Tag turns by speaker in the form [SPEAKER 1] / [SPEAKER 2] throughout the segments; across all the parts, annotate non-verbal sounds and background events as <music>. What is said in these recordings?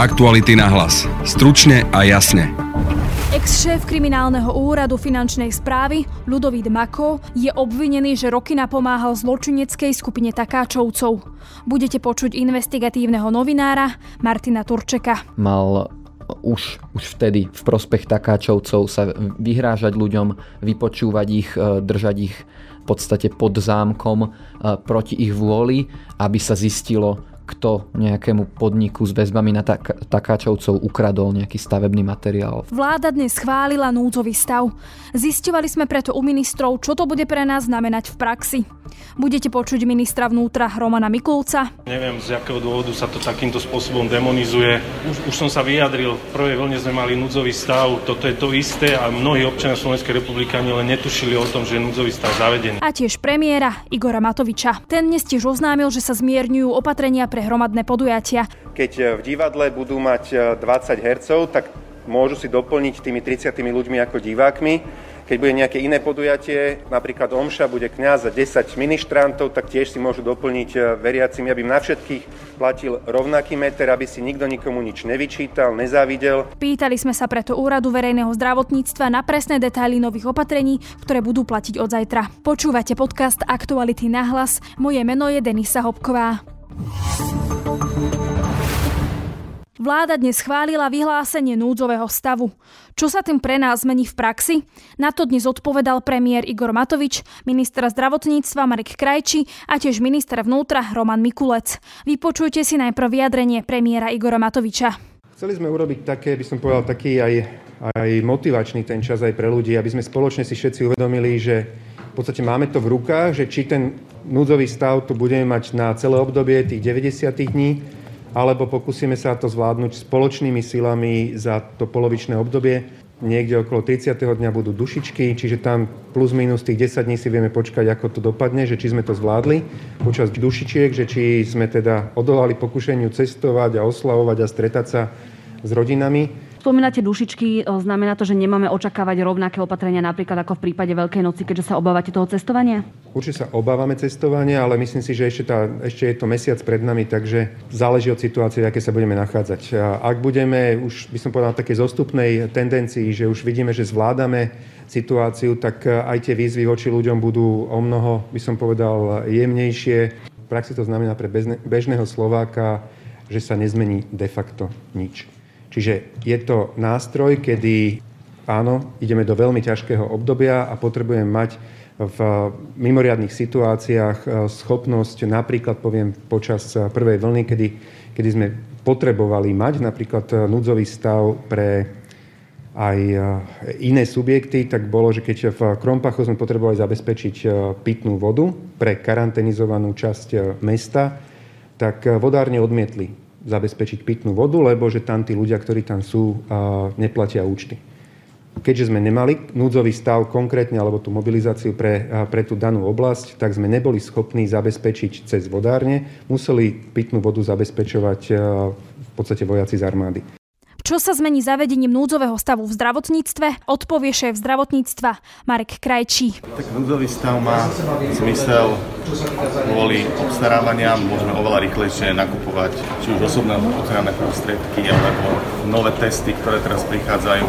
[SPEAKER 1] Aktuality na hlas. Stručne a jasne.
[SPEAKER 2] Ex-šéf kriminálneho úradu finančnej správy Ludovít Mako je obvinený, že roky napomáhal zločineckej skupine Takáčovcov. Budete počuť investigatívneho novinára Martina Turčeka.
[SPEAKER 3] Mal už, už vtedy v prospech Takáčovcov sa vyhrážať ľuďom, vypočúvať ich, e, držať ich v podstate pod zámkom e, proti ich vôli, aby sa zistilo, kto nejakému podniku s väzbami na tak- takáčovcov ukradol nejaký stavebný materiál.
[SPEAKER 2] Vláda dnes schválila núdzový stav. Zisťovali sme preto u ministrov, čo to bude pre nás znamenať v praxi. Budete počuť ministra vnútra Romana Mikulca.
[SPEAKER 4] Neviem, z akého dôvodu sa to takýmto spôsobom demonizuje. Už, už som sa vyjadril, v prvej vlne sme mali núdzový stav, toto je to isté a mnohí občania Slovenskej republiky ani len netušili o tom, že je núdzový stav zavedený.
[SPEAKER 2] A tiež premiéra Igora Matoviča. Ten dnes tiež oznámil, že sa zmierňujú opatrenia pre hromadné podujatia.
[SPEAKER 5] Keď e, v divadle budú mať 20 e, hercov, tak môžu si doplniť tými 30 ľuďmi ako divákmi keď bude nejaké iné podujatie, napríklad omša, bude kňaz a 10 ministrantov, tak tiež si môžu doplniť e, veriacimi, aby na všetkých platil rovnaký meter, aby si nikto nikomu nič nevyčítal, nezávidel.
[SPEAKER 2] Pýtali sme sa preto Úradu verejného zdravotníctva na presné detaily nových opatrení, ktoré budú platiť od zajtra. Počúvate podcast Aktuality na hlas. Moje meno je Denisa Hopková. Vláda dnes schválila vyhlásenie núdzového stavu. Čo sa tým pre nás zmení v praxi? Na to dnes odpovedal premiér Igor Matovič, minister zdravotníctva Marek Krajči a tiež minister vnútra Roman Mikulec. Vypočujte si najprv vyjadrenie premiéra Igora Matoviča.
[SPEAKER 5] Chceli sme urobiť také, by som povedal, taký aj, aj motivačný ten čas aj pre ľudí, aby sme spoločne si všetci uvedomili, že v podstate máme to v rukách, že či ten núdzový stav tu budeme mať na celé obdobie tých 90 dní, alebo pokúsime sa to zvládnuť spoločnými silami za to polovičné obdobie. Niekde okolo 30. dňa budú dušičky, čiže tam plus minus tých 10 dní si vieme počkať, ako to dopadne, že či sme to zvládli počas dušičiek, že či sme teda odolali pokušeniu cestovať a oslavovať a stretať sa s rodinami
[SPEAKER 6] Spomínate dušičky, znamená to, že nemáme očakávať rovnaké opatrenia napríklad ako v prípade Veľkej noci, keďže sa obávate toho cestovania?
[SPEAKER 5] Určite sa obávame cestovania, ale myslím si, že ešte, tá, ešte je to mesiac pred nami, takže záleží od situácie, v aké sa budeme nachádzať. A ak budeme už, by som povedal, takej zostupnej tendencii, že už vidíme, že zvládame situáciu, tak aj tie výzvy voči ľuďom budú o mnoho, by som povedal, jemnejšie. V praxi to znamená pre bežného Slováka, že sa nezmení de facto nič. Čiže je to nástroj, kedy áno, ideme do veľmi ťažkého obdobia a potrebujeme mať v mimoriadných situáciách e, schopnosť, napríklad poviem počas e, prvej vlny, kedy, kedy sme potrebovali mať napríklad e, núdzový stav pre aj iné subjekty, tak bolo, že keď v Krompachu sme potrebovali zabezpečiť pitnú vodu pre karanténizovanú časť mesta, tak vodárne odmietli zabezpečiť pitnú vodu, lebo že tam tí ľudia, ktorí tam sú, neplatia účty. Keďže sme nemali núdzový stav konkrétne alebo tú mobilizáciu pre, pre tú danú oblasť, tak sme neboli schopní zabezpečiť cez vodárne. Museli pitnú vodu zabezpečovať v podstate vojaci z armády.
[SPEAKER 2] Čo sa zmení zavedením núdzového stavu v zdravotníctve, odpovie šéf zdravotníctva Marek Krajčí.
[SPEAKER 7] Tak núdzový stav má zmysel kvôli obstarávania, môžeme oveľa rýchlejšie nakupovať či už osobné ochranné prostriedky alebo nové testy, ktoré teraz prichádzajú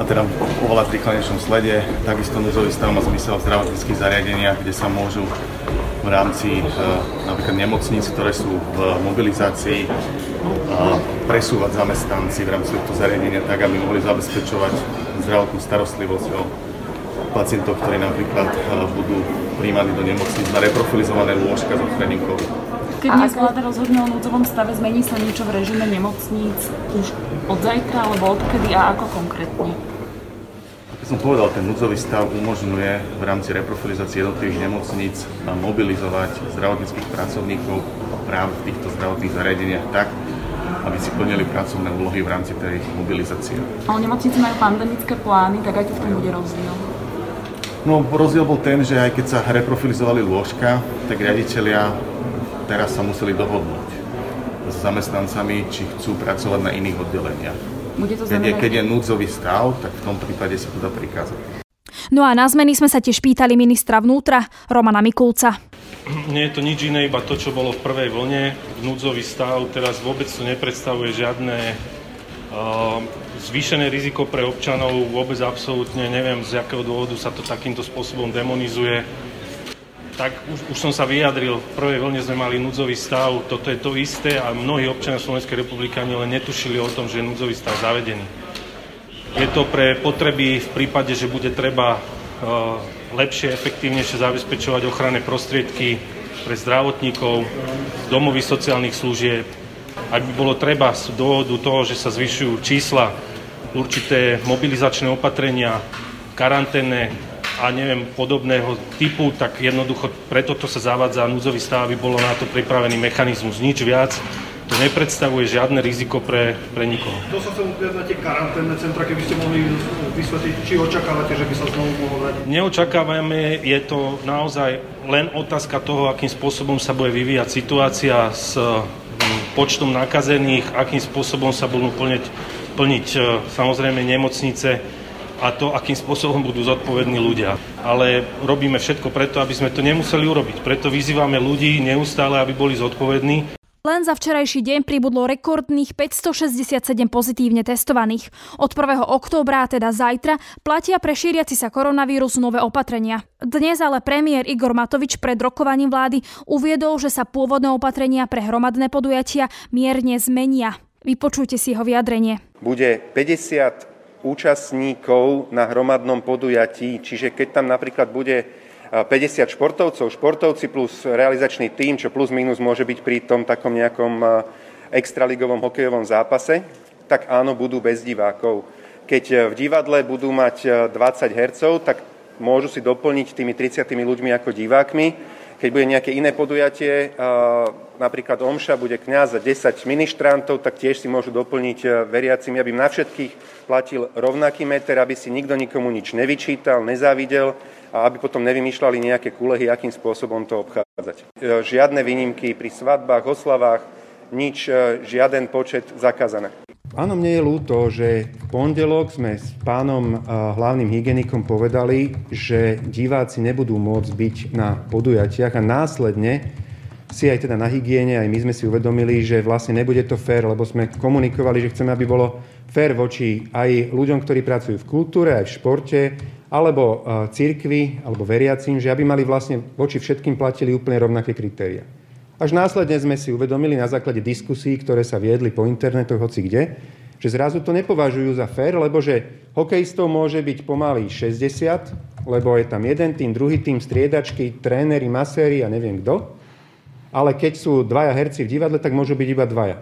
[SPEAKER 7] a teda oveľa rýchlejšom slede. Takisto núdzový stav má zmysel v zdravotníckých zariadeniach, kde sa môžu v rámci e, napríklad nemocníc, ktoré sú v mobilizácii, presúvať zamestnanci v rámci tohto zariadenia tak, aby mohli zabezpečovať zdravotnú starostlivosť o pacientov, ktorí napríklad budú príjmaní do nemocníc na reprofilizované lôžka s ochraním COVID.
[SPEAKER 6] Keď dnes vláda rozhodne o núdzovom stave, zmení sa niečo v režime nemocníc už od zajtra, alebo odkedy a ako konkrétne?
[SPEAKER 7] Ako som povedal, ten núdzový stav umožňuje v rámci reprofilizácie jednotlivých nemocníc mobilizovať zdravotníckých pracovníkov práve v týchto zdravotných zariadeniach tak, aby si plnili pracovné úlohy v rámci tej mobilizácie.
[SPEAKER 6] Ale nemocnice majú pandemické plány, tak aj to v tom bude rozdiel.
[SPEAKER 7] No, rozdiel bol ten, že aj keď sa reprofilizovali lôžka, tak riaditeľia teraz sa museli dohodnúť s zamestnancami, či chcú pracovať na iných oddeleniach. Bude to znamená... keď, je, keď je núdzový stav, tak v tom prípade sa to dá prikázať.
[SPEAKER 2] No a na zmeny sme sa tiež pýtali ministra vnútra Romana Mikulca. <clears throat>
[SPEAKER 4] nie je to nič iné, iba to, čo bolo v prvej vlne. Núdzový stav teraz vôbec to nepredstavuje žiadne uh, zvýšené riziko pre občanov, vôbec absolútne neviem, z jakého dôvodu sa to takýmto spôsobom demonizuje. Tak už, už som sa vyjadril, v prvej vlne sme mali núdzový stav, toto je to isté a mnohí občania Slovenskej republiky ani len netušili o tom, že je núdzový stav zavedený. Je to pre potreby v prípade, že bude treba uh, lepšie, efektívnejšie zabezpečovať ochranné prostriedky pre zdravotníkov, domovy sociálnych služieb. Ak by bolo treba z dôvodu toho, že sa zvyšujú čísla, určité mobilizačné opatrenia, karanténne a neviem, podobného typu, tak jednoducho preto to sa zavádza núdzový stav, aby bolo na to pripravený mechanizmus. Nič viac to nepredstavuje žiadne riziko pre, pre nikoho.
[SPEAKER 8] To sa chcem na tie karanténne centra, keby ste mohli vysvetliť, či očakávate, že by sa znovu mohlo vrať?
[SPEAKER 4] Neočakávame, je to naozaj len otázka toho, akým spôsobom sa bude vyvíjať situácia s počtom nakazených, akým spôsobom sa budú plniť, plniť e, samozrejme nemocnice a to, akým spôsobom budú zodpovední ľudia. Ale robíme všetko preto, aby sme to nemuseli urobiť. Preto vyzývame ľudí neustále, aby boli zodpovední.
[SPEAKER 2] Len za včerajší deň pribudlo rekordných 567 pozitívne testovaných. Od 1. októbra, teda zajtra, platia pre šíriaci sa koronavírus nové opatrenia. Dnes ale premiér Igor Matovič pred rokovaním vlády uviedol, že sa pôvodné opatrenia pre hromadné podujatia mierne zmenia. Vypočujte si jeho vyjadrenie.
[SPEAKER 5] Bude 50 účastníkov na hromadnom podujatí, čiže keď tam napríklad bude 50 športovcov, športovci plus realizačný tím, čo plus minus môže byť pri tom takom nejakom extraligovom hokejovom zápase, tak áno, budú bez divákov. Keď e, v divadle budú mať 20 e, hercov, tak môžu si doplniť tými 30 ľuďmi ako divákmi. Keď bude nejaké iné podujatie, napríklad Omša, bude kňaz a 10 ministrantov, tak tiež si môžu doplniť e, veriacimi, aby na všetkých platil rovnaký meter, aby si nikto nikomu nič nevyčítal, nezávidel a aby potom nevymýšľali nejaké kulehy, akým spôsobom to obchádzať. E, žiadne výnimky pri svadbách, oslavách, nič, e, žiaden počet zakázané. Áno, mne je ľúto, že v pondelok sme s pánom hlavným hygienikom povedali, že diváci nebudú môcť byť na podujatiach a následne si aj teda na hygiene, aj my sme si uvedomili, že vlastne nebude to fér, lebo sme komunikovali, že chceme, aby bolo fér voči aj ľuďom, ktorí pracujú v kultúre, aj v športe, alebo církvy, alebo veriacím, že aby mali vlastne voči všetkým platili úplne rovnaké kritéria. Až následne sme si uvedomili na základe diskusí, ktoré sa viedli po internetoch hoci kde, že zrazu to nepovažujú za fér, lebo že hokejistov môže byť pomaly 60, lebo je tam jeden tým, druhý tým, striedačky, tréneri, maséri a neviem kto. Ale keď sú dvaja herci v divadle, tak môžu byť iba dvaja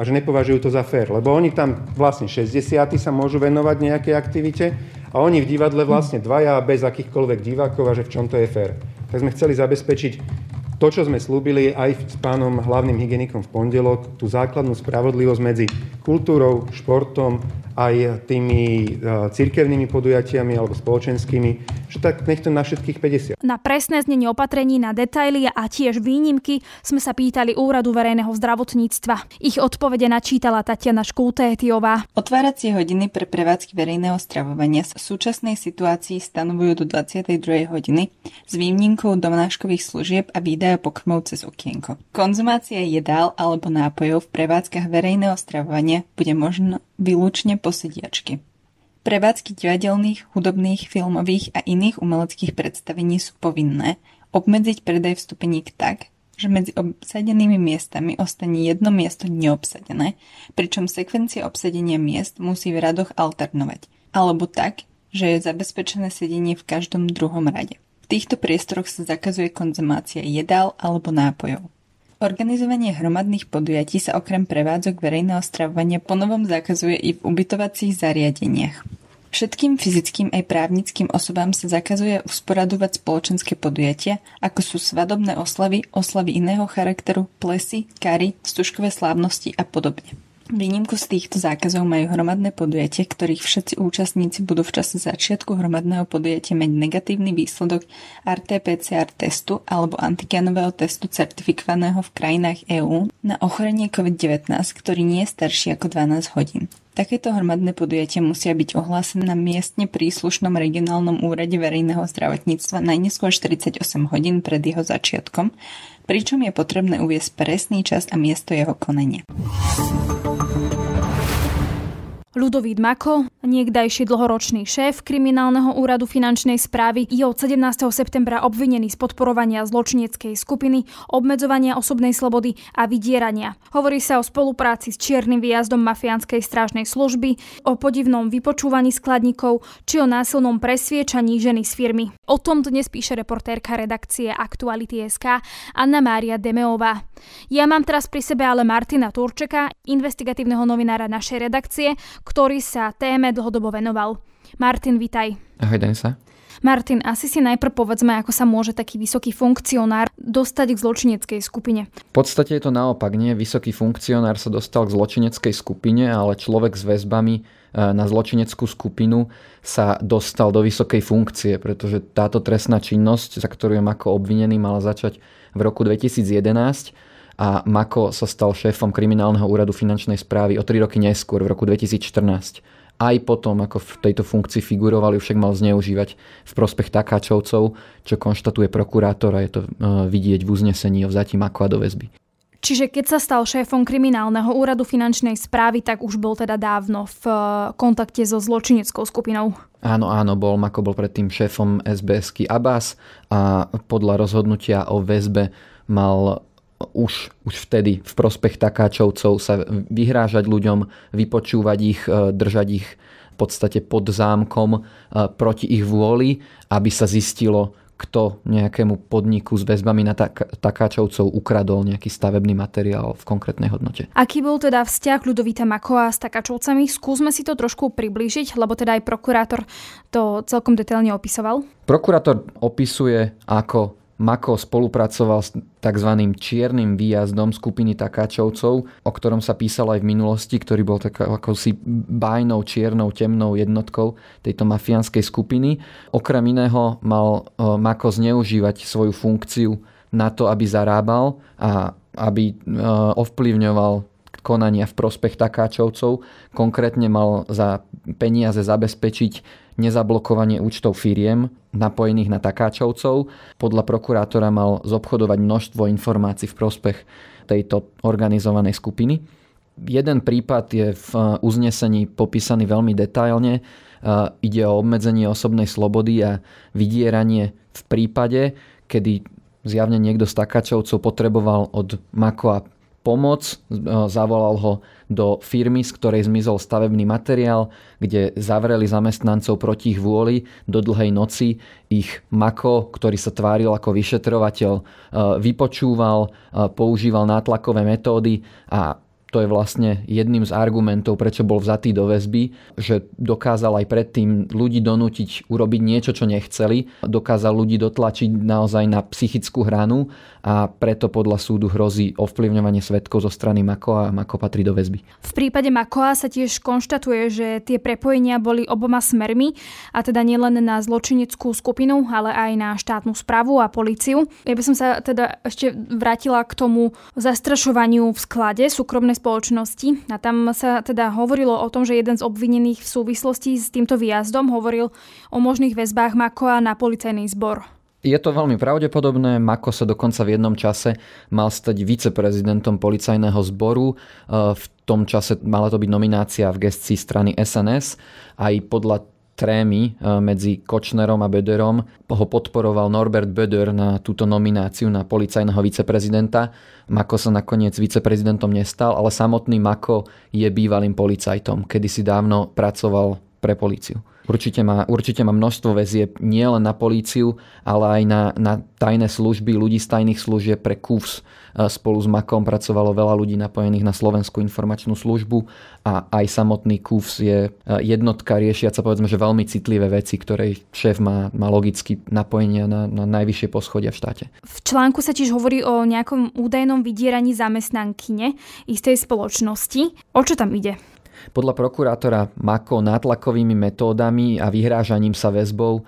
[SPEAKER 5] a že nepovažujú to za fér, lebo oni tam vlastne 60 sa môžu venovať nejakej aktivite a oni v divadle vlastne dvaja bez akýchkoľvek divákov a že v čom to je fér. Tak sme chceli zabezpečiť to, čo sme slúbili aj s pánom hlavným hygienikom v pondelok, tú základnú spravodlivosť medzi kultúrou, športom, aj tými e, cirkevnými podujatiami alebo spoločenskými, že tak nech to na všetkých 50.
[SPEAKER 2] Na presné znenie opatrení, na detaily a tiež výnimky sme sa pýtali Úradu verejného zdravotníctva. Ich odpovede načítala Tatiana Škultétiová.
[SPEAKER 9] Otváracie hodiny pre prevádzky verejného stravovania v súčasnej situácii stanovujú do 22. hodiny s výnimkou domáškových služieb a výdajov pokrmov cez okienko. Konzumácia jedál alebo nápojov v prevádzkach verejného stravovania bude možno výlučne po sediačky. Prevádzky divadelných, hudobných, filmových a iných umeleckých predstavení sú povinné obmedziť predaj vstupeník tak, že medzi obsadenými miestami ostane jedno miesto neobsadené, pričom sekvencia obsadenia miest musí v radoch alternovať, alebo tak, že je zabezpečené sedenie v každom druhom rade týchto priestoroch sa zakazuje konzumácia jedál alebo nápojov. Organizovanie hromadných podujatí sa okrem prevádzok verejného stravovania ponovom zakazuje i v ubytovacích zariadeniach. Všetkým fyzickým aj právnickým osobám sa zakazuje usporadovať spoločenské podujatia, ako sú svadobné oslavy, oslavy iného charakteru, plesy, kary, stužkové slávnosti a podobne. Výnimku z týchto zákazov majú hromadné podujatie, ktorých všetci účastníci budú v čase začiatku hromadného podujatia mať negatívny výsledok RT-PCR testu alebo antigenového testu certifikovaného v krajinách EÚ na ochorenie COVID-19, ktorý nie je starší ako 12 hodín. Takéto hromadné podujatia musia byť ohlásené na miestne príslušnom regionálnom úrade verejného zdravotníctva najneskôr 48 hodín pred jeho začiatkom, pričom je potrebné uviesť presný čas a miesto jeho konania.
[SPEAKER 2] Ludovít Mako, niekdajší dlhoročný šéf kriminálneho úradu finančnej správy, je od 17. septembra obvinený z podporovania zločineckej skupiny, obmedzovania osobnej slobody a vydierania. Hovorí sa o spolupráci s čiernym výjazdom mafiánskej strážnej služby, o podivnom vypočúvaní skladníkov či o násilnom presviečaní ženy z firmy. O tom dnes píše reportérka redakcie Aktuality.sk Anna Mária Demeová. Ja mám teraz pri sebe ale Martina Turčeka, investigatívneho novinára našej redakcie, ktorý sa téme dlhodobo venoval. Martin, vitaj.
[SPEAKER 3] Ahoj, Denisa.
[SPEAKER 2] Martin, asi si najprv povedzme, ako sa môže taký vysoký funkcionár dostať k zločineckej skupine.
[SPEAKER 3] V podstate je to naopak, nie vysoký funkcionár sa dostal k zločineckej skupine, ale človek s väzbami e, na zločineckú skupinu sa dostal do vysokej funkcie, pretože táto trestná činnosť, za ktorú je ako obvinený, mala začať v roku 2011 a Mako sa stal šéfom kriminálneho úradu finančnej správy o 3 roky neskôr, v roku 2014. Aj potom, ako v tejto funkcii figurovali, však mal zneužívať v prospech takáčovcov, čo konštatuje prokurátor a je to e, vidieť v uznesení o vzatí Mako a do väzby.
[SPEAKER 2] Čiže keď sa stal šéfom kriminálneho úradu finančnej správy, tak už bol teda dávno v e, kontakte so zločineckou skupinou.
[SPEAKER 3] Áno, áno, bol Mako bol predtým šéfom SBSky Abbas a podľa rozhodnutia o väzbe mal už, už vtedy v prospech takáčovcov sa vyhrážať ľuďom, vypočúvať ich, e, držať ich v podstate pod zámkom e, proti ich vôli, aby sa zistilo, kto nejakému podniku s väzbami na tak, takáčovcov ukradol nejaký stavebný materiál v konkrétnej hodnote.
[SPEAKER 2] Aký bol teda vzťah Ľudovita Makoa s takáčovcami? Skúsme si to trošku priblížiť, lebo teda aj prokurátor to celkom detailne opisoval.
[SPEAKER 3] Prokurátor opisuje, ako Mako spolupracoval s tzv. čiernym výjazdom skupiny takáčovcov, o ktorom sa písalo aj v minulosti, ktorý bol taká si bajnou, čiernou, temnou jednotkou tejto mafiánskej skupiny. Okrem iného mal e, Mako zneužívať svoju funkciu na to, aby zarábal a aby e, ovplyvňoval konania v prospech takáčovcov. Konkrétne mal za peniaze zabezpečiť nezablokovanie účtov firiem napojených na takáčovcov. Podľa prokurátora mal zobchodovať množstvo informácií v prospech tejto organizovanej skupiny. Jeden prípad je v uznesení popísaný veľmi detailne. Ide o obmedzenie osobnej slobody a vydieranie v prípade, kedy zjavne niekto z takáčovcov potreboval od Makoa pomoc, zavolal ho do firmy, z ktorej zmizol stavebný materiál, kde zavreli zamestnancov proti ich vôli. Do dlhej noci ich Mako, ktorý sa tváril ako vyšetrovateľ, e, vypočúval, e, používal nátlakové metódy a to je vlastne jedným z argumentov, prečo bol vzatý do väzby, že dokázal aj predtým ľudí donútiť urobiť niečo, čo nechceli. Dokázal ľudí dotlačiť naozaj na psychickú hranu a preto podľa súdu hrozí ovplyvňovanie svetkov zo strany Mako a Mako patrí do väzby.
[SPEAKER 2] V prípade Makoa sa tiež konštatuje, že tie prepojenia boli oboma smermi, a teda nielen na zločineckú skupinu, ale aj na štátnu správu a políciu. Ja by som sa teda ešte vrátila k tomu zastrašovaniu v sklade súkromnej spoločnosti a tam sa teda hovorilo o tom, že jeden z obvinených v súvislosti s týmto výjazdom hovoril o možných väzbách Makoa na policajný zbor.
[SPEAKER 3] Je to veľmi pravdepodobné. Mako sa dokonca v jednom čase mal stať viceprezidentom policajného zboru. E, v tom čase mala to byť nominácia v gestii strany SNS. Aj podľa trémy e, medzi Kočnerom a Böderom ho podporoval Norbert Böder na túto nomináciu na policajného viceprezidenta. Mako sa nakoniec viceprezidentom nestal, ale samotný Mako je bývalým policajtom. Kedy si dávno pracoval pre políciu. Určite má, určite má množstvo väzieb nielen na políciu, ale aj na, na tajné služby, ľudí z tajných služieb pre KUFS. Spolu s Makom pracovalo veľa ľudí napojených na Slovenskú informačnú službu a aj samotný KUFS je jednotka riešiaca povedzme, že veľmi citlivé veci, ktorej šéf má, má logicky napojenia na, na najvyššie poschodia v štáte.
[SPEAKER 2] V článku sa tiež hovorí o nejakom údajnom vydieraní zamestnankyne istej spoločnosti. O čo tam ide?
[SPEAKER 3] Podľa prokurátora Mako nátlakovými metódami a vyhrážaním sa väzbou e,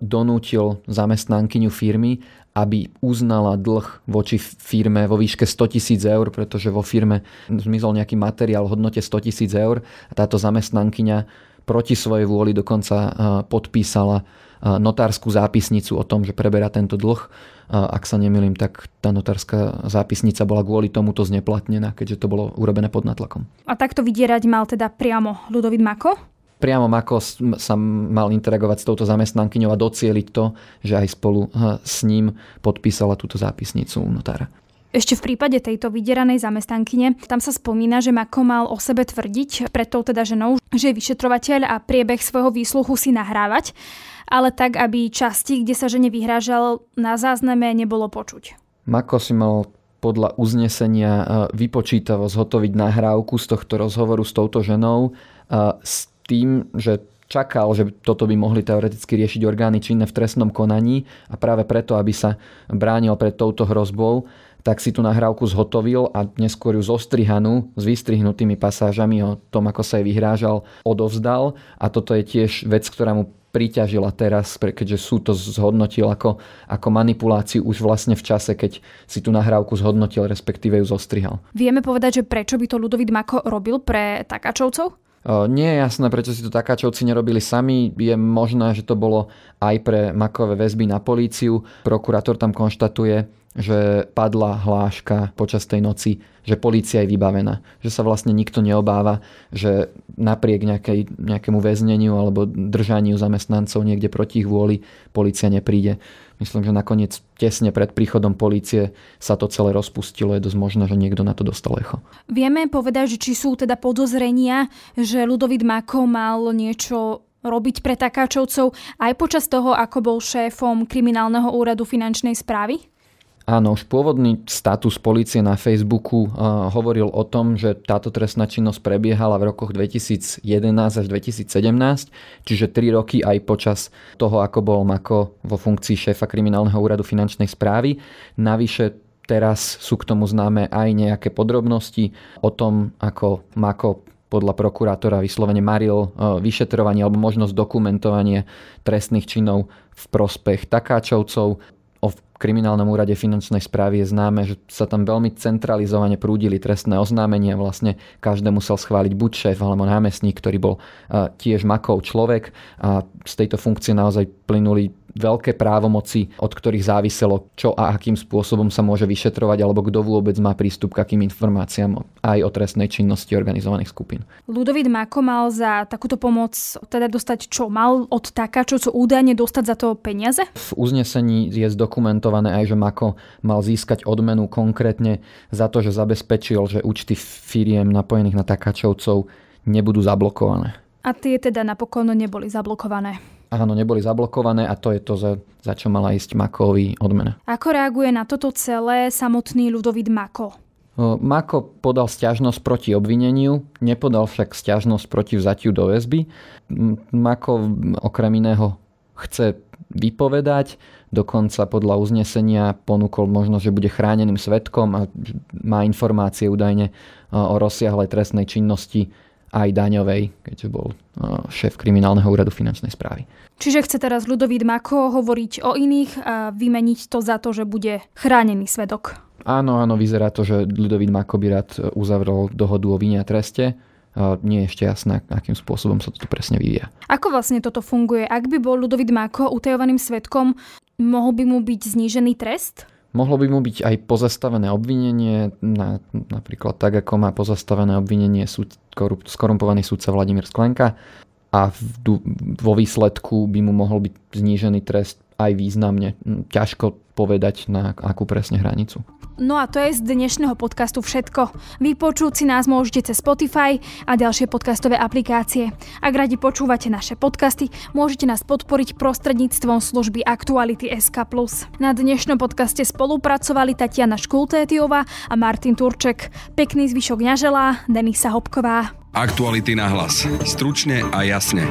[SPEAKER 3] donútil zamestnankyňu firmy, aby uznala dlh voči firme vo výške 100 tisíc eur, pretože vo firme zmizol nejaký materiál v hodnote 100 tisíc eur a táto zamestnankyňa proti svojej vôli dokonca e, podpísala notárskú zápisnicu o tom, že preberá tento dlh. Ak sa nemýlim, tak tá notárska zápisnica bola kvôli tomuto zneplatnená, keďže to bolo urobené pod natlakom.
[SPEAKER 2] A takto vydierať mal teda priamo Ludovit Mako?
[SPEAKER 3] priamo Mako sa mal interagovať s touto zamestnankyňou a docieliť to, že aj spolu s ním podpísala túto zápisnicu u notára.
[SPEAKER 2] Ešte v prípade tejto vydieranej zamestnankyne, tam sa spomína, že Mako mal o sebe tvrdiť pred teda ženou, že je vyšetrovateľ a priebeh svojho výsluchu si nahrávať ale tak, aby časti, kde sa žene vyhrážal, na zázname nebolo počuť.
[SPEAKER 3] Mako si mal podľa uznesenia e, vypočítavo zhotoviť nahrávku z tohto rozhovoru s touto ženou e, s tým, že čakal, že toto by mohli teoreticky riešiť orgány činné v trestnom konaní a práve preto, aby sa bránil pred touto hrozbou, tak si tú nahrávku zhotovil a neskôr ju zostrihanú s vystrihnutými pasážami o tom, ako sa jej vyhrážal, odovzdal. A toto je tiež vec, ktorá mu priťažila teraz, keďže sú to zhodnotil ako, ako manipuláciu už vlastne v čase, keď si tú nahrávku zhodnotil, respektíve ju zostrihal.
[SPEAKER 2] Vieme povedať, že prečo by to Ludovít Mako robil pre takáčovcov?
[SPEAKER 3] Nie je jasné, prečo si to takáčovci nerobili sami. Je možné, že to bolo aj pre Makové väzby na políciu. Prokurátor tam konštatuje, že padla hláška počas tej noci, že polícia je vybavená. Že sa vlastne nikto neobáva, že napriek nejakej, nejakému väzneniu alebo držaniu zamestnancov niekde proti ich vôli polícia nepríde. Myslím, že nakoniec tesne pred príchodom polície sa to celé rozpustilo. Je dosť možné, že niekto na to dostal echo.
[SPEAKER 2] Vieme povedať, že či sú teda podozrenia, že Ludovit Mako mal niečo robiť pre takáčovcov aj počas toho, ako bol šéfom kriminálneho úradu finančnej správy?
[SPEAKER 3] Áno, už pôvodný status policie na Facebooku uh, hovoril o tom, že táto trestná činnosť prebiehala v rokoch 2011 až 2017, čiže 3 roky aj počas toho, ako bol Mako vo funkcii šéfa kriminálneho úradu finančnej správy. Navyše teraz sú k tomu známe aj nejaké podrobnosti o tom, ako Mako podľa prokurátora vyslovene maril vyšetrovanie alebo možnosť dokumentovania trestných činov v prospech takáčovcov o kriminálnom úrade finančnej správy je známe, že sa tam veľmi centralizovane prúdili trestné oznámenia. Vlastne každé musel schváliť buď šéf alebo námestník, ktorý bol tiež makov človek a z tejto funkcie naozaj plynuli veľké právomoci, od ktorých záviselo, čo a akým spôsobom sa môže vyšetrovať, alebo kto vôbec má prístup k akým informáciám aj o trestnej činnosti organizovaných skupín.
[SPEAKER 2] Ludovít Mako mal za takúto pomoc teda dostať čo? Mal od taká, čo údajne dostať za to peniaze?
[SPEAKER 3] V uznesení je zdokumentované aj, že Mako mal získať odmenu konkrétne za to, že zabezpečil, že účty firiem napojených na takáčovcov nebudú zablokované.
[SPEAKER 2] A tie teda napokon neboli zablokované
[SPEAKER 3] áno, neboli zablokované a to je to, za, za čo mala ísť Makovi odmena.
[SPEAKER 2] Ako reaguje na toto celé samotný Ludovít Mako?
[SPEAKER 3] Mako podal stiažnosť proti obvineniu, nepodal však stiažnosť proti vzatiu do väzby. Mako okrem iného chce vypovedať, dokonca podľa uznesenia ponúkol možnosť, že bude chráneným svetkom a má informácie údajne o rozsiahlej trestnej činnosti aj daňovej, keďže bol šéf kriminálneho úradu finančnej správy.
[SPEAKER 2] Čiže chce teraz Ludovít Mako hovoriť o iných a vymeniť to za to, že bude chránený svedok.
[SPEAKER 3] Áno, áno, vyzerá to, že Ludovít Mako by rád uzavrel dohodu o vine a treste. Nie je ešte jasné, akým spôsobom sa to presne vyvíja.
[SPEAKER 2] Ako vlastne toto funguje? Ak by bol Ludovít Mako utajovaným svedkom, mohol by mu byť znížený trest?
[SPEAKER 3] Mohlo by mu byť aj pozastavené obvinenie, na, napríklad tak, ako má pozastavené obvinenie súd, korup, skorumpovaný súdca Vladimír Sklenka a v, vo výsledku by mu mohol byť znížený trest aj významne. Ťažko povedať na akú presne hranicu.
[SPEAKER 2] No a to je z dnešného podcastu všetko. Vypočuť si nás môžete cez Spotify a ďalšie podcastové aplikácie. Ak radi počúvate naše podcasty, môžete nás podporiť prostredníctvom služby Aktuality SK+. Na dnešnom podcaste spolupracovali Tatiana Škultétiová a Martin Turček. Pekný zvyšok neželá Denisa Hopková.
[SPEAKER 1] Aktuality na hlas. Stručne a jasne.